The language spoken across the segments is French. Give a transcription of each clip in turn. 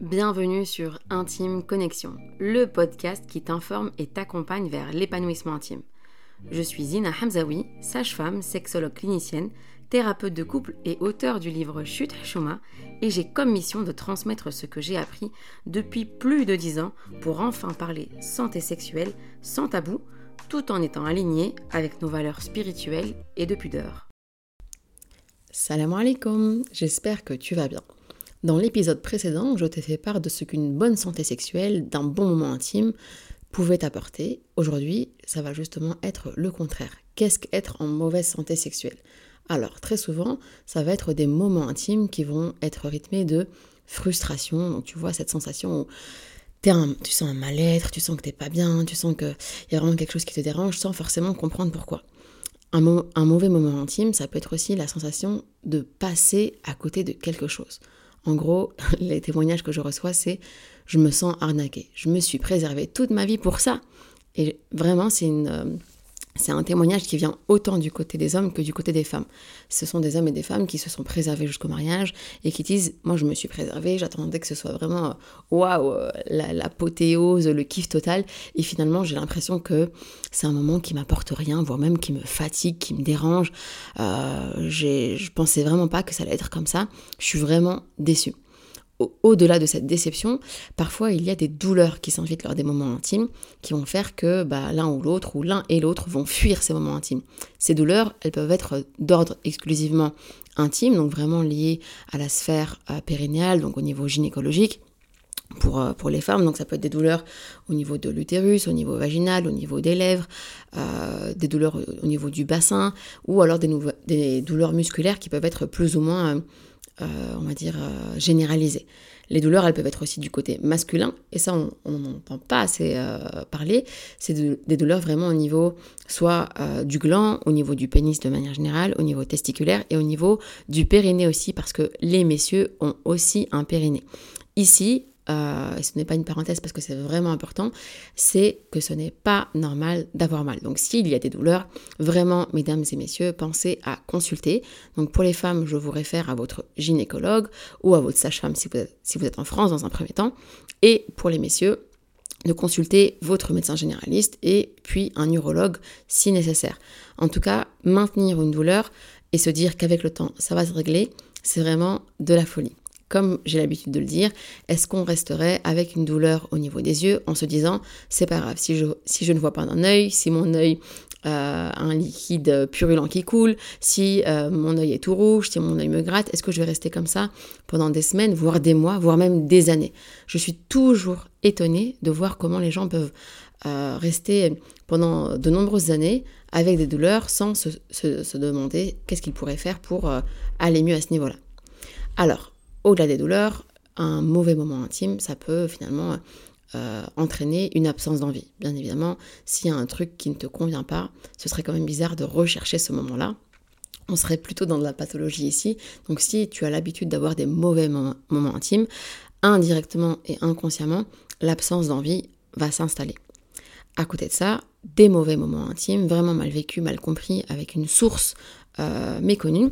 Bienvenue sur Intime Connexion, le podcast qui t'informe et t'accompagne vers l'épanouissement intime. Je suis Zina Hamzaoui, sage-femme, sexologue clinicienne, thérapeute de couple et auteur du livre Chute Shoma, et j'ai comme mission de transmettre ce que j'ai appris depuis plus de dix ans pour enfin parler santé sexuelle sans tabou, tout en étant aligné avec nos valeurs spirituelles et de pudeur. Salam alaikum, j'espère que tu vas bien. Dans l'épisode précédent, je t'ai fait part de ce qu'une bonne santé sexuelle, d'un bon moment intime, pouvait apporter. Aujourd'hui, ça va justement être le contraire. Qu'est-ce qu'être en mauvaise santé sexuelle? Alors, très souvent, ça va être des moments intimes qui vont être rythmés de frustration. Donc, tu vois, cette sensation où tu sens un mal-être, tu sens que t'es pas bien, tu sens qu'il y a vraiment quelque chose qui te dérange sans forcément comprendre pourquoi. Un, un mauvais moment intime, ça peut être aussi la sensation de passer à côté de quelque chose. En gros, les témoignages que je reçois, c'est je me sens arnaqué. Je me suis préservé toute ma vie pour ça. Et vraiment, c'est une, euh, c'est un témoignage qui vient autant du côté des hommes que du côté des femmes. Ce sont des hommes et des femmes qui se sont préservés jusqu'au mariage et qui disent Moi, je me suis préservé, j'attendais que ce soit vraiment euh, waouh, euh, l'apothéose, le kiff total. Et finalement, j'ai l'impression que c'est un moment qui m'apporte rien, voire même qui me fatigue, qui me dérange. Euh, je pensais vraiment pas que ça allait être comme ça. Je suis vraiment déçue au-delà de cette déception, parfois il y a des douleurs qui s'invitent lors des moments intimes qui vont faire que bah, l'un ou l'autre ou l'un et l'autre vont fuir ces moments intimes. Ces douleurs, elles peuvent être d'ordre exclusivement intime, donc vraiment liées à la sphère euh, périnéale, donc au niveau gynécologique. Pour, euh, les femmes, donc ça peut être des douleurs au niveau de l'utérus, au niveau vaginal, au niveau des lèvres, euh, des douleurs au niveau du bassin, ou alors des, des douleurs musculaires qui peuvent être plus ou moins euh, on va dire, euh, généralisées. Les douleurs, elles peuvent être aussi du côté masculin, et ça, on n'entend pas assez euh, parler. C'est des douleurs vraiment au niveau soit du gland, au niveau du pénis de manière générale, au niveau testiculaire et au niveau du périnée aussi, parce que les messieurs ont aussi un périnée. Ici, euh, et ce n'est pas une parenthèse parce que c'est vraiment important, c'est que ce n'est pas normal d'avoir mal. Donc s'il y a des douleurs, vraiment, mesdames et messieurs, pensez à consulter. Donc pour les femmes, je vous réfère à votre gynécologue ou à votre sage-femme si, si vous êtes en France dans un premier temps. Et pour les messieurs, de consulter votre médecin généraliste et puis un urologue si nécessaire. En tout cas, maintenir une douleur et se dire qu'avec le temps, ça va se régler, c'est vraiment de la folie comme j'ai l'habitude de le dire, est-ce qu'on resterait avec une douleur au niveau des yeux en se disant c'est pas grave, si je, si je ne vois pas d'un œil, si mon œil euh, a un liquide purulent qui coule, si euh, mon œil est tout rouge, si mon œil me gratte, est-ce que je vais rester comme ça pendant des semaines, voire des mois, voire même des années? Je suis toujours étonnée de voir comment les gens peuvent euh, rester pendant de nombreuses années avec des douleurs sans se, se demander qu'est-ce qu'ils pourraient faire pour aller mieux à ce niveau-là. Alors, au-delà des douleurs, un mauvais moment intime, ça peut finalement euh, entraîner une absence d'envie. Bien évidemment, s'il y a un truc qui ne te convient pas, ce serait quand même bizarre de rechercher ce moment-là. On serait plutôt dans de la pathologie ici. Donc si tu as l'habitude d'avoir des mauvais moments intimes, indirectement et inconsciemment, l'absence d'envie va s'installer. À côté de ça, des mauvais moments intimes, vraiment mal vécus, mal compris, avec une source euh, méconnue,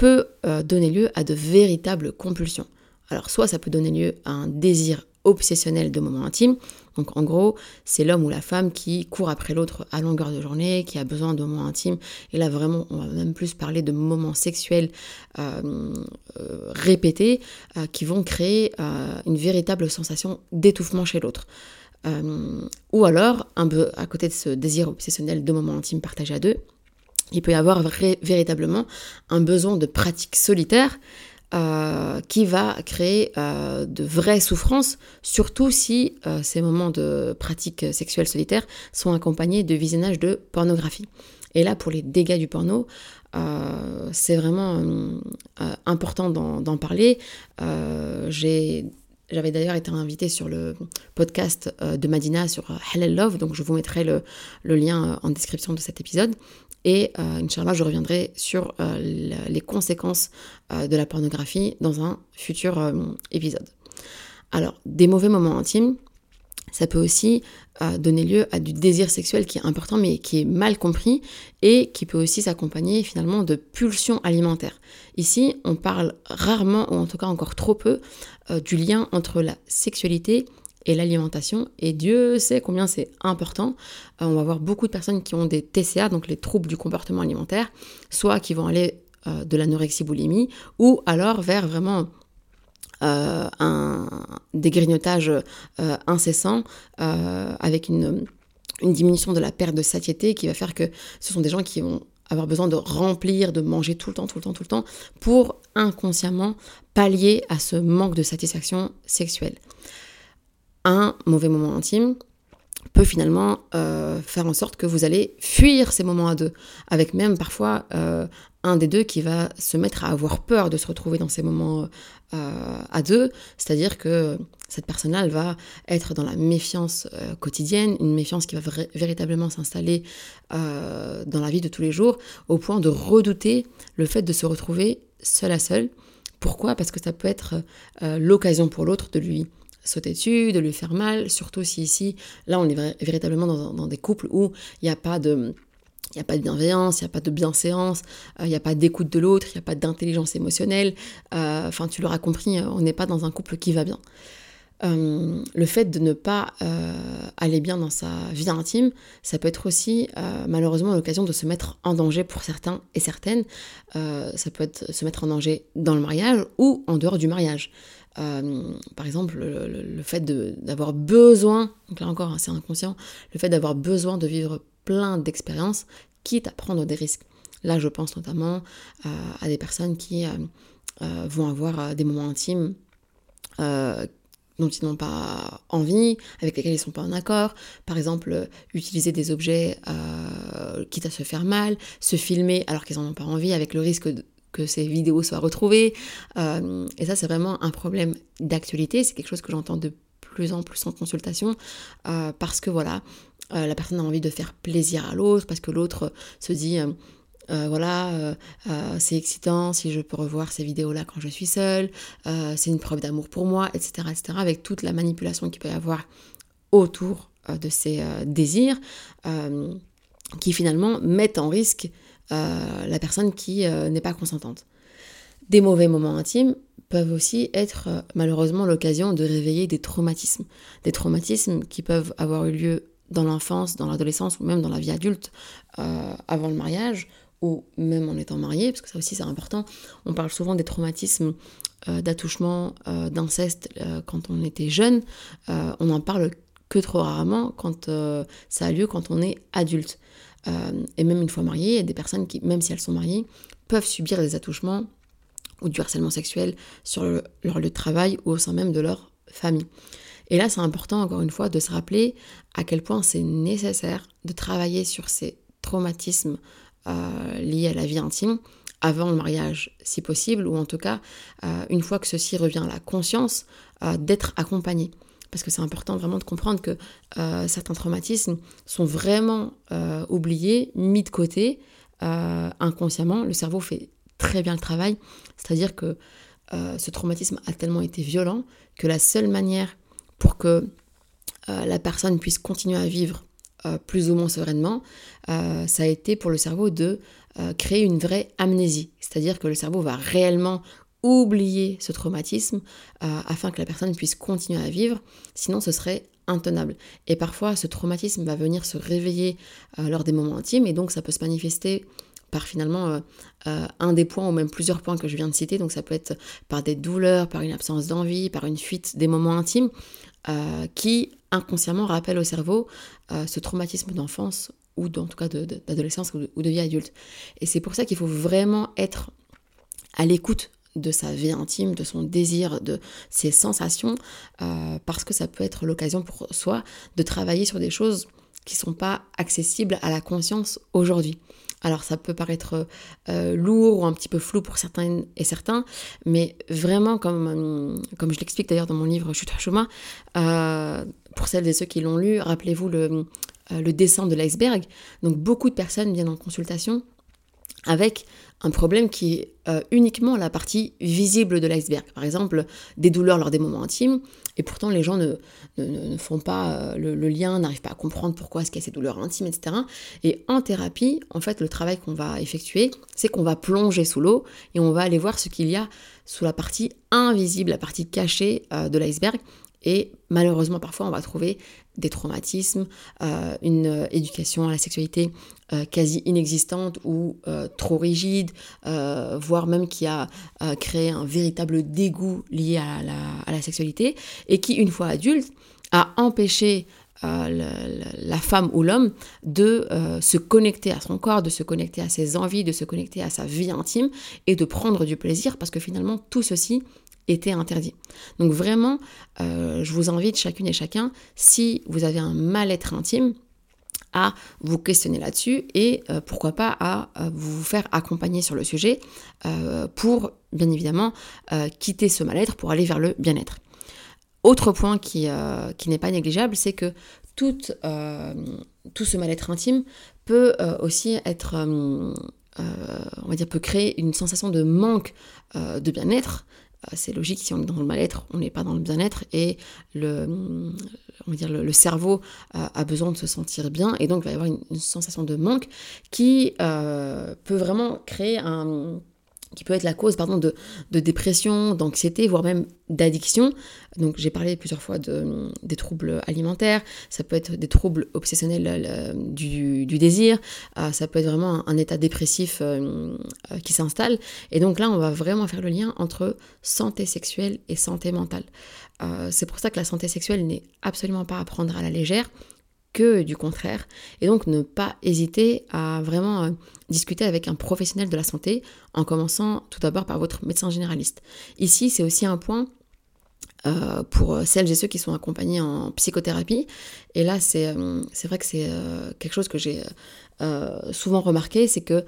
peut euh, donner lieu à de véritables compulsions. Alors soit ça peut donner lieu à un désir obsessionnel de moments intimes. Donc en gros, c'est l'homme ou la femme qui court après l'autre à longueur de journée, qui a besoin de moments intimes. Et là vraiment, on va même plus parler de moments sexuels euh, euh, répétés qui vont créer une véritable sensation d'étouffement chez l'autre. ou alors, un peu à côté de ce désir obsessionnel de moments intimes partagés à deux, il peut y avoir véritablement un besoin de pratique solitaire euh, qui va créer euh, de vraies souffrances, surtout si euh, ces moments de pratique sexuelle solitaire sont accompagnés de visionnage de pornographie. Et là, pour les dégâts du porno, c'est vraiment important d'en parler. J'avais d'ailleurs été invitée sur le podcast de Madina sur Halal Love, donc je vous mettrai le, lien en description de cet épisode. Et euh, Inch'Allah, je reviendrai sur euh, les conséquences euh, de la pornographie dans un futur épisode. Alors, des mauvais moments intimes, ça peut aussi donner lieu à du désir sexuel qui est important mais qui est mal compris et qui peut aussi s'accompagner finalement de pulsions alimentaires. Ici, on parle rarement, ou en tout cas encore trop peu, du lien entre la sexualité et l'alimentation. Et Dieu sait combien c'est important. Euh, on va voir beaucoup de personnes qui ont des TCA, donc les troubles du comportement alimentaire, soit qui vont aller de l'anorexie boulimie, ou alors vers vraiment euh, un, des grignotages euh, incessants euh, avec une diminution de la perte de satiété qui va faire que ce sont des gens qui vont avoir besoin de remplir, de manger tout le temps, tout le temps, tout le temps, pour inconsciemment pallier à ce manque de satisfaction sexuelle. Un mauvais moment intime peut finalement faire en sorte que vous allez fuir ces moments à deux, avec même parfois un des deux qui va se mettre à avoir peur de se retrouver dans ces moments euh, à deux, c'est-à-dire que cette personne-là, va être dans la méfiance euh, quotidienne, une méfiance qui va véritablement s'installer euh, dans la vie de tous les jours, au point de redouter le fait de se retrouver seul à seul. Pourquoi? Parce que ça peut être l'occasion pour l'autre de lui sauter dessus, de lui faire mal, surtout si ici, là, on est véritablement dans, des couples où il n'y a pas de il a pas de bienveillance, il n'y a pas de bienséance, euh, il n'y a pas d'écoute de l'autre, il n'y a pas d'intelligence émotionnelle. Euh, enfin, tu l'auras compris, euh, on n'est pas dans un couple qui va bien. le fait de ne pas aller bien dans sa vie intime, ça peut être aussi malheureusement l'occasion de se mettre en danger pour certains et certaines. ça peut être se mettre en danger dans le mariage ou en dehors du mariage. Par exemple, le, fait d'avoir besoin, donc là encore, hein, c'est inconscient, le fait d'avoir besoin de vivre plein d'expériences, quitte à prendre des risques. Là, je pense notamment euh, à des personnes qui euh, euh, vont avoir des moments intimes dont ils n'ont pas envie, avec lesquels ils ne sont pas en accord. Par exemple, utiliser des objets quitte à se faire mal, se filmer alors qu'ils n'en ont pas envie, avec le risque que ces vidéos soient retrouvées. et ça, c'est vraiment un problème d'actualité. C'est quelque chose que j'entends de plus en plus en consultation parce que voilà, euh, la personne a envie de faire plaisir à l'autre parce que l'autre se dit euh, euh, voilà, c'est excitant si je peux revoir ces vidéos-là quand je suis seule, c'est une preuve d'amour pour moi, etc., etc., avec toute la manipulation qu'il peut y avoir autour de ces désirs qui finalement mettent en risque la personne qui n'est pas consentante. Des mauvais moments intimes peuvent aussi être malheureusement l'occasion de réveiller des traumatismes. Des traumatismes qui peuvent avoir eu lieu dans l'enfance, dans l'adolescence ou même dans la vie adulte euh, avant le mariage ou même en étant marié, parce que ça aussi c'est important. On parle souvent des traumatismes euh, d'attouchement, euh, d'inceste quand on était jeune. on n'en parle que trop rarement quand ça a lieu quand on est adulte. Et même une fois marié, il y a des personnes qui, même si elles sont mariées, peuvent subir des attouchements ou du harcèlement sexuel sur leur lieu de travail ou au sein même de leur famille. Et là, c'est important, encore une fois, de se rappeler à quel point c'est nécessaire de travailler sur ces traumatismes euh, liés à la vie intime avant le mariage, si possible, ou en tout cas, euh, une fois que ceci revient à la conscience, euh, d'être accompagné. Parce que c'est important vraiment de comprendre que certains traumatismes sont vraiment oubliés, mis de côté, inconsciemment. Le cerveau fait très bien le travail, c'est-à-dire que ce traumatisme a tellement été violent que la seule manière pour que euh, la personne puisse continuer à vivre euh, plus ou moins sereinement, euh, ça a été pour le cerveau de créer une vraie amnésie. C'est-à-dire que le cerveau va réellement oublier ce traumatisme afin que la personne puisse continuer à vivre, sinon ce serait intenable. Et parfois, ce traumatisme va venir se réveiller lors des moments intimes, et donc ça peut se manifester par finalement un des points ou même plusieurs points que je viens de citer. Donc ça peut être par des douleurs, par une absence d'envie, par une fuite des moments intimes. Euh, qui inconsciemment rappelle au cerveau euh, ce traumatisme d'enfance ou en tout cas d'adolescence ou, de vie adulte. Et c'est pour ça qu'il faut vraiment être à l'écoute de sa vie intime, de son désir, de ses sensations, euh, parce que ça peut être l'occasion pour soi de travailler sur des choses qui ne sont pas accessibles à la conscience aujourd'hui. Alors ça peut paraître euh, lourd ou un petit peu flou pour certains et certains, mais vraiment comme, euh, comme je l'explique d'ailleurs dans mon livre Chute à chemin, pour celles et ceux qui l'ont lu, rappelez-vous le, le dessin de l'iceberg. Donc beaucoup de personnes viennent en consultation avec un problème qui est euh, uniquement la partie visible de l'iceberg. Par exemple, des douleurs lors des moments intimes, et pourtant les gens ne, font pas euh, le, lien, n'arrivent pas à comprendre pourquoi est-ce qu'il y a ces douleurs intimes, etc. Et en thérapie, en fait, le travail qu'on va effectuer, c'est qu'on va plonger sous l'eau et on va aller voir ce qu'il y a sous la partie invisible, la partie cachée euh, de l'iceberg. Et malheureusement, parfois, on va trouver des traumatismes, euh, une euh, éducation à la sexualité euh, quasi inexistante ou trop rigide, voire même qui a créé un véritable dégoût lié à la, à la, sexualité, et qui, une fois adulte, a empêché la, femme ou l'homme de se connecter à son corps, de se connecter à ses envies, de se connecter à sa vie intime et de prendre du plaisir parce que finalement tout ceci interdit. Donc vraiment, euh, je vous invite chacune et chacun, si vous avez un mal-être intime, à vous questionner là-dessus et euh, pourquoi pas à, vous faire accompagner sur le sujet euh, pour bien évidemment quitter ce mal-être pour aller vers le bien-être. Autre point qui, qui n'est pas négligeable, c'est que tout, tout ce mal-être intime peut aussi être, on va dire, peut créer une sensation de manque de bien-être euh, c'est logique, si on est dans le mal-être, on n'est pas dans le bien-être et le, on va dire le, cerveau euh, a besoin de se sentir bien et donc il va y avoir une, sensation de manque qui euh, peut vraiment créer un, qui peut être la cause pardon, de, dépression, d'anxiété, voire même d'addiction. Donc j'ai parlé plusieurs fois de, des troubles alimentaires, ça peut être des troubles obsessionnels euh, du, désir, euh, ça peut être vraiment un, état dépressif euh, qui s'installe. Et donc là, on va vraiment faire le lien entre santé sexuelle et santé mentale. c'est pour ça que la santé sexuelle n'est absolument pas à prendre à la légère que du contraire. Et donc ne pas hésiter à vraiment euh, discuter avec un professionnel de la santé en commençant tout d'abord par votre médecin généraliste. Ici, c'est aussi un point euh, pour celles et ceux qui sont accompagnés en psychothérapie. Et là, c'est euh, vrai que c'est quelque chose que j'ai souvent remarqué, c'est que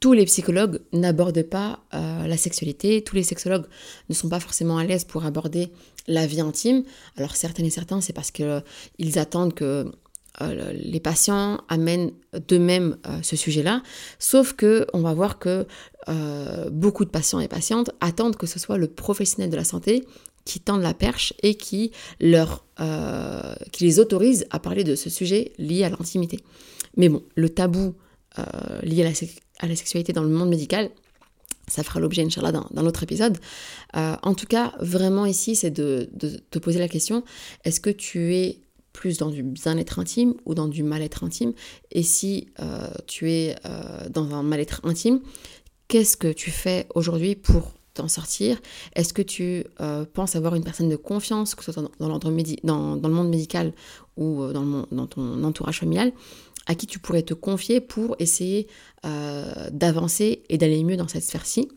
tous les psychologues n'abordent pas la sexualité, tous les sexologues ne sont pas forcément à l'aise pour aborder la vie intime. Alors certaines et certains, c'est parce qu'ils attendent que euh, les patients amènent d'eux-mêmes euh, ce sujet-là, sauf que on va voir que euh, beaucoup de patients et patientes attendent que ce soit le professionnel de la santé qui tende la perche et qui, leur, qui les autorise à parler de ce sujet lié à l'intimité. Mais bon, le tabou lié à la sexualité dans le monde médical, ça fera l'objet, Inch'Allah, d'un autre épisode. Euh, en tout cas, vraiment ici, c'est de, te poser la question, est-ce que tu es plus dans du bien-être intime ou dans du mal-être intime? Et si euh, tu es euh, dans un mal-être intime, qu'est-ce que tu fais aujourd'hui pour t'en sortir. Est-ce que tu penses avoir une personne de confiance, que ce soit dans, le monde médical ou dans, le, dans ton entourage familial à qui tu pourrais te confier pour essayer euh, d'avancer et d'aller mieux dans cette sphère-ci?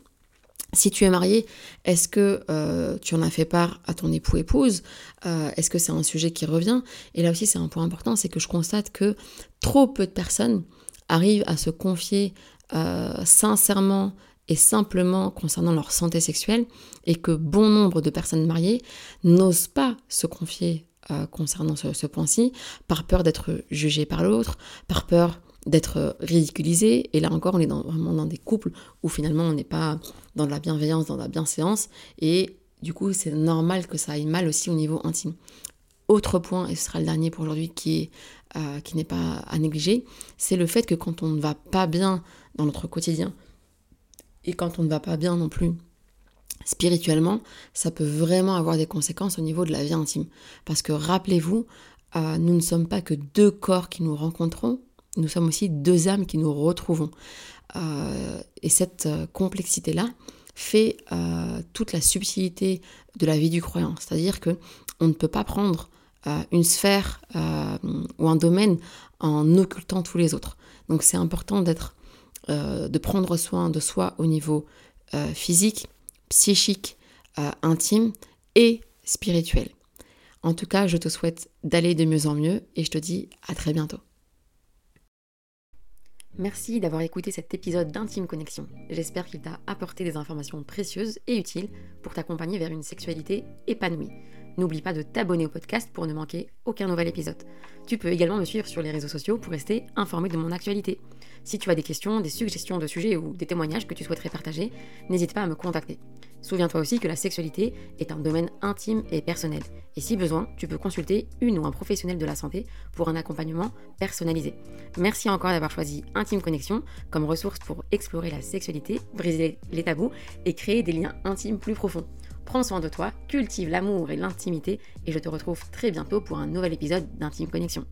Si tu es marié, est-ce que euh, tu en as fait part à ton époux-épouse euh, Est-ce que c'est un sujet qui revient? Et là aussi, c'est un point important, c'est que je constate que trop peu de personnes arrivent à se confier sincèrement et simplement concernant leur santé sexuelle et que bon nombre de personnes mariées n'osent pas se confier euh, concernant ce, point-ci, par peur d'être jugé par l'autre, par peur d'être ridiculisé. Et là encore, on est vraiment dans des couples où finalement on n'est pas dans de la bienveillance, dans de la bienséance. Et du coup, c'est normal que ça aille mal aussi au niveau intime. Autre point, et ce sera le dernier pour aujourd'hui, qui euh, qui n'est pas à négliger, c'est le fait que quand on ne va pas bien dans notre quotidien, et quand on ne va pas bien non plus spirituellement, ça peut vraiment avoir des conséquences au niveau de la vie intime. Parce que rappelez-vous, euh, nous ne sommes pas que deux corps qui nous rencontrons, nous sommes aussi deux âmes qui nous retrouvons. Euh, et cette euh, complexité-là fait toute la subtilité de la vie du croyant. C'est-à-dire que on ne peut pas prendre une sphère ou un domaine en occultant tous les autres. Donc c'est important d'être, de prendre soin de soi au niveau physique, psychique, euh, intime et spirituel. En tout cas, je te souhaite d'aller de mieux en mieux et je te dis à très bientôt. Merci d'avoir écouté cet épisode d'Intime Connexion. J'espère qu'il t'a apporté des informations précieuses et utiles pour t'accompagner vers une sexualité épanouie. N'oublie pas de t'abonner au podcast pour ne manquer aucun nouvel épisode. Tu peux également me suivre sur les réseaux sociaux pour rester informé de mon actualité. Si tu as des questions, des suggestions de sujets ou des témoignages que tu souhaiterais partager, n'hésite pas à me contacter. Souviens-toi aussi que la sexualité est un domaine intime et personnel. Et si besoin, tu peux consulter une ou un professionnel de la santé pour un accompagnement personnalisé. Merci encore d'avoir choisi Intime Connexion comme ressource pour explorer la sexualité, briser les tabous et créer des liens intimes plus profonds. Prends soin de toi, cultive l'amour et l'intimité et je te retrouve très bientôt pour un nouvel épisode d'Intime Connexion.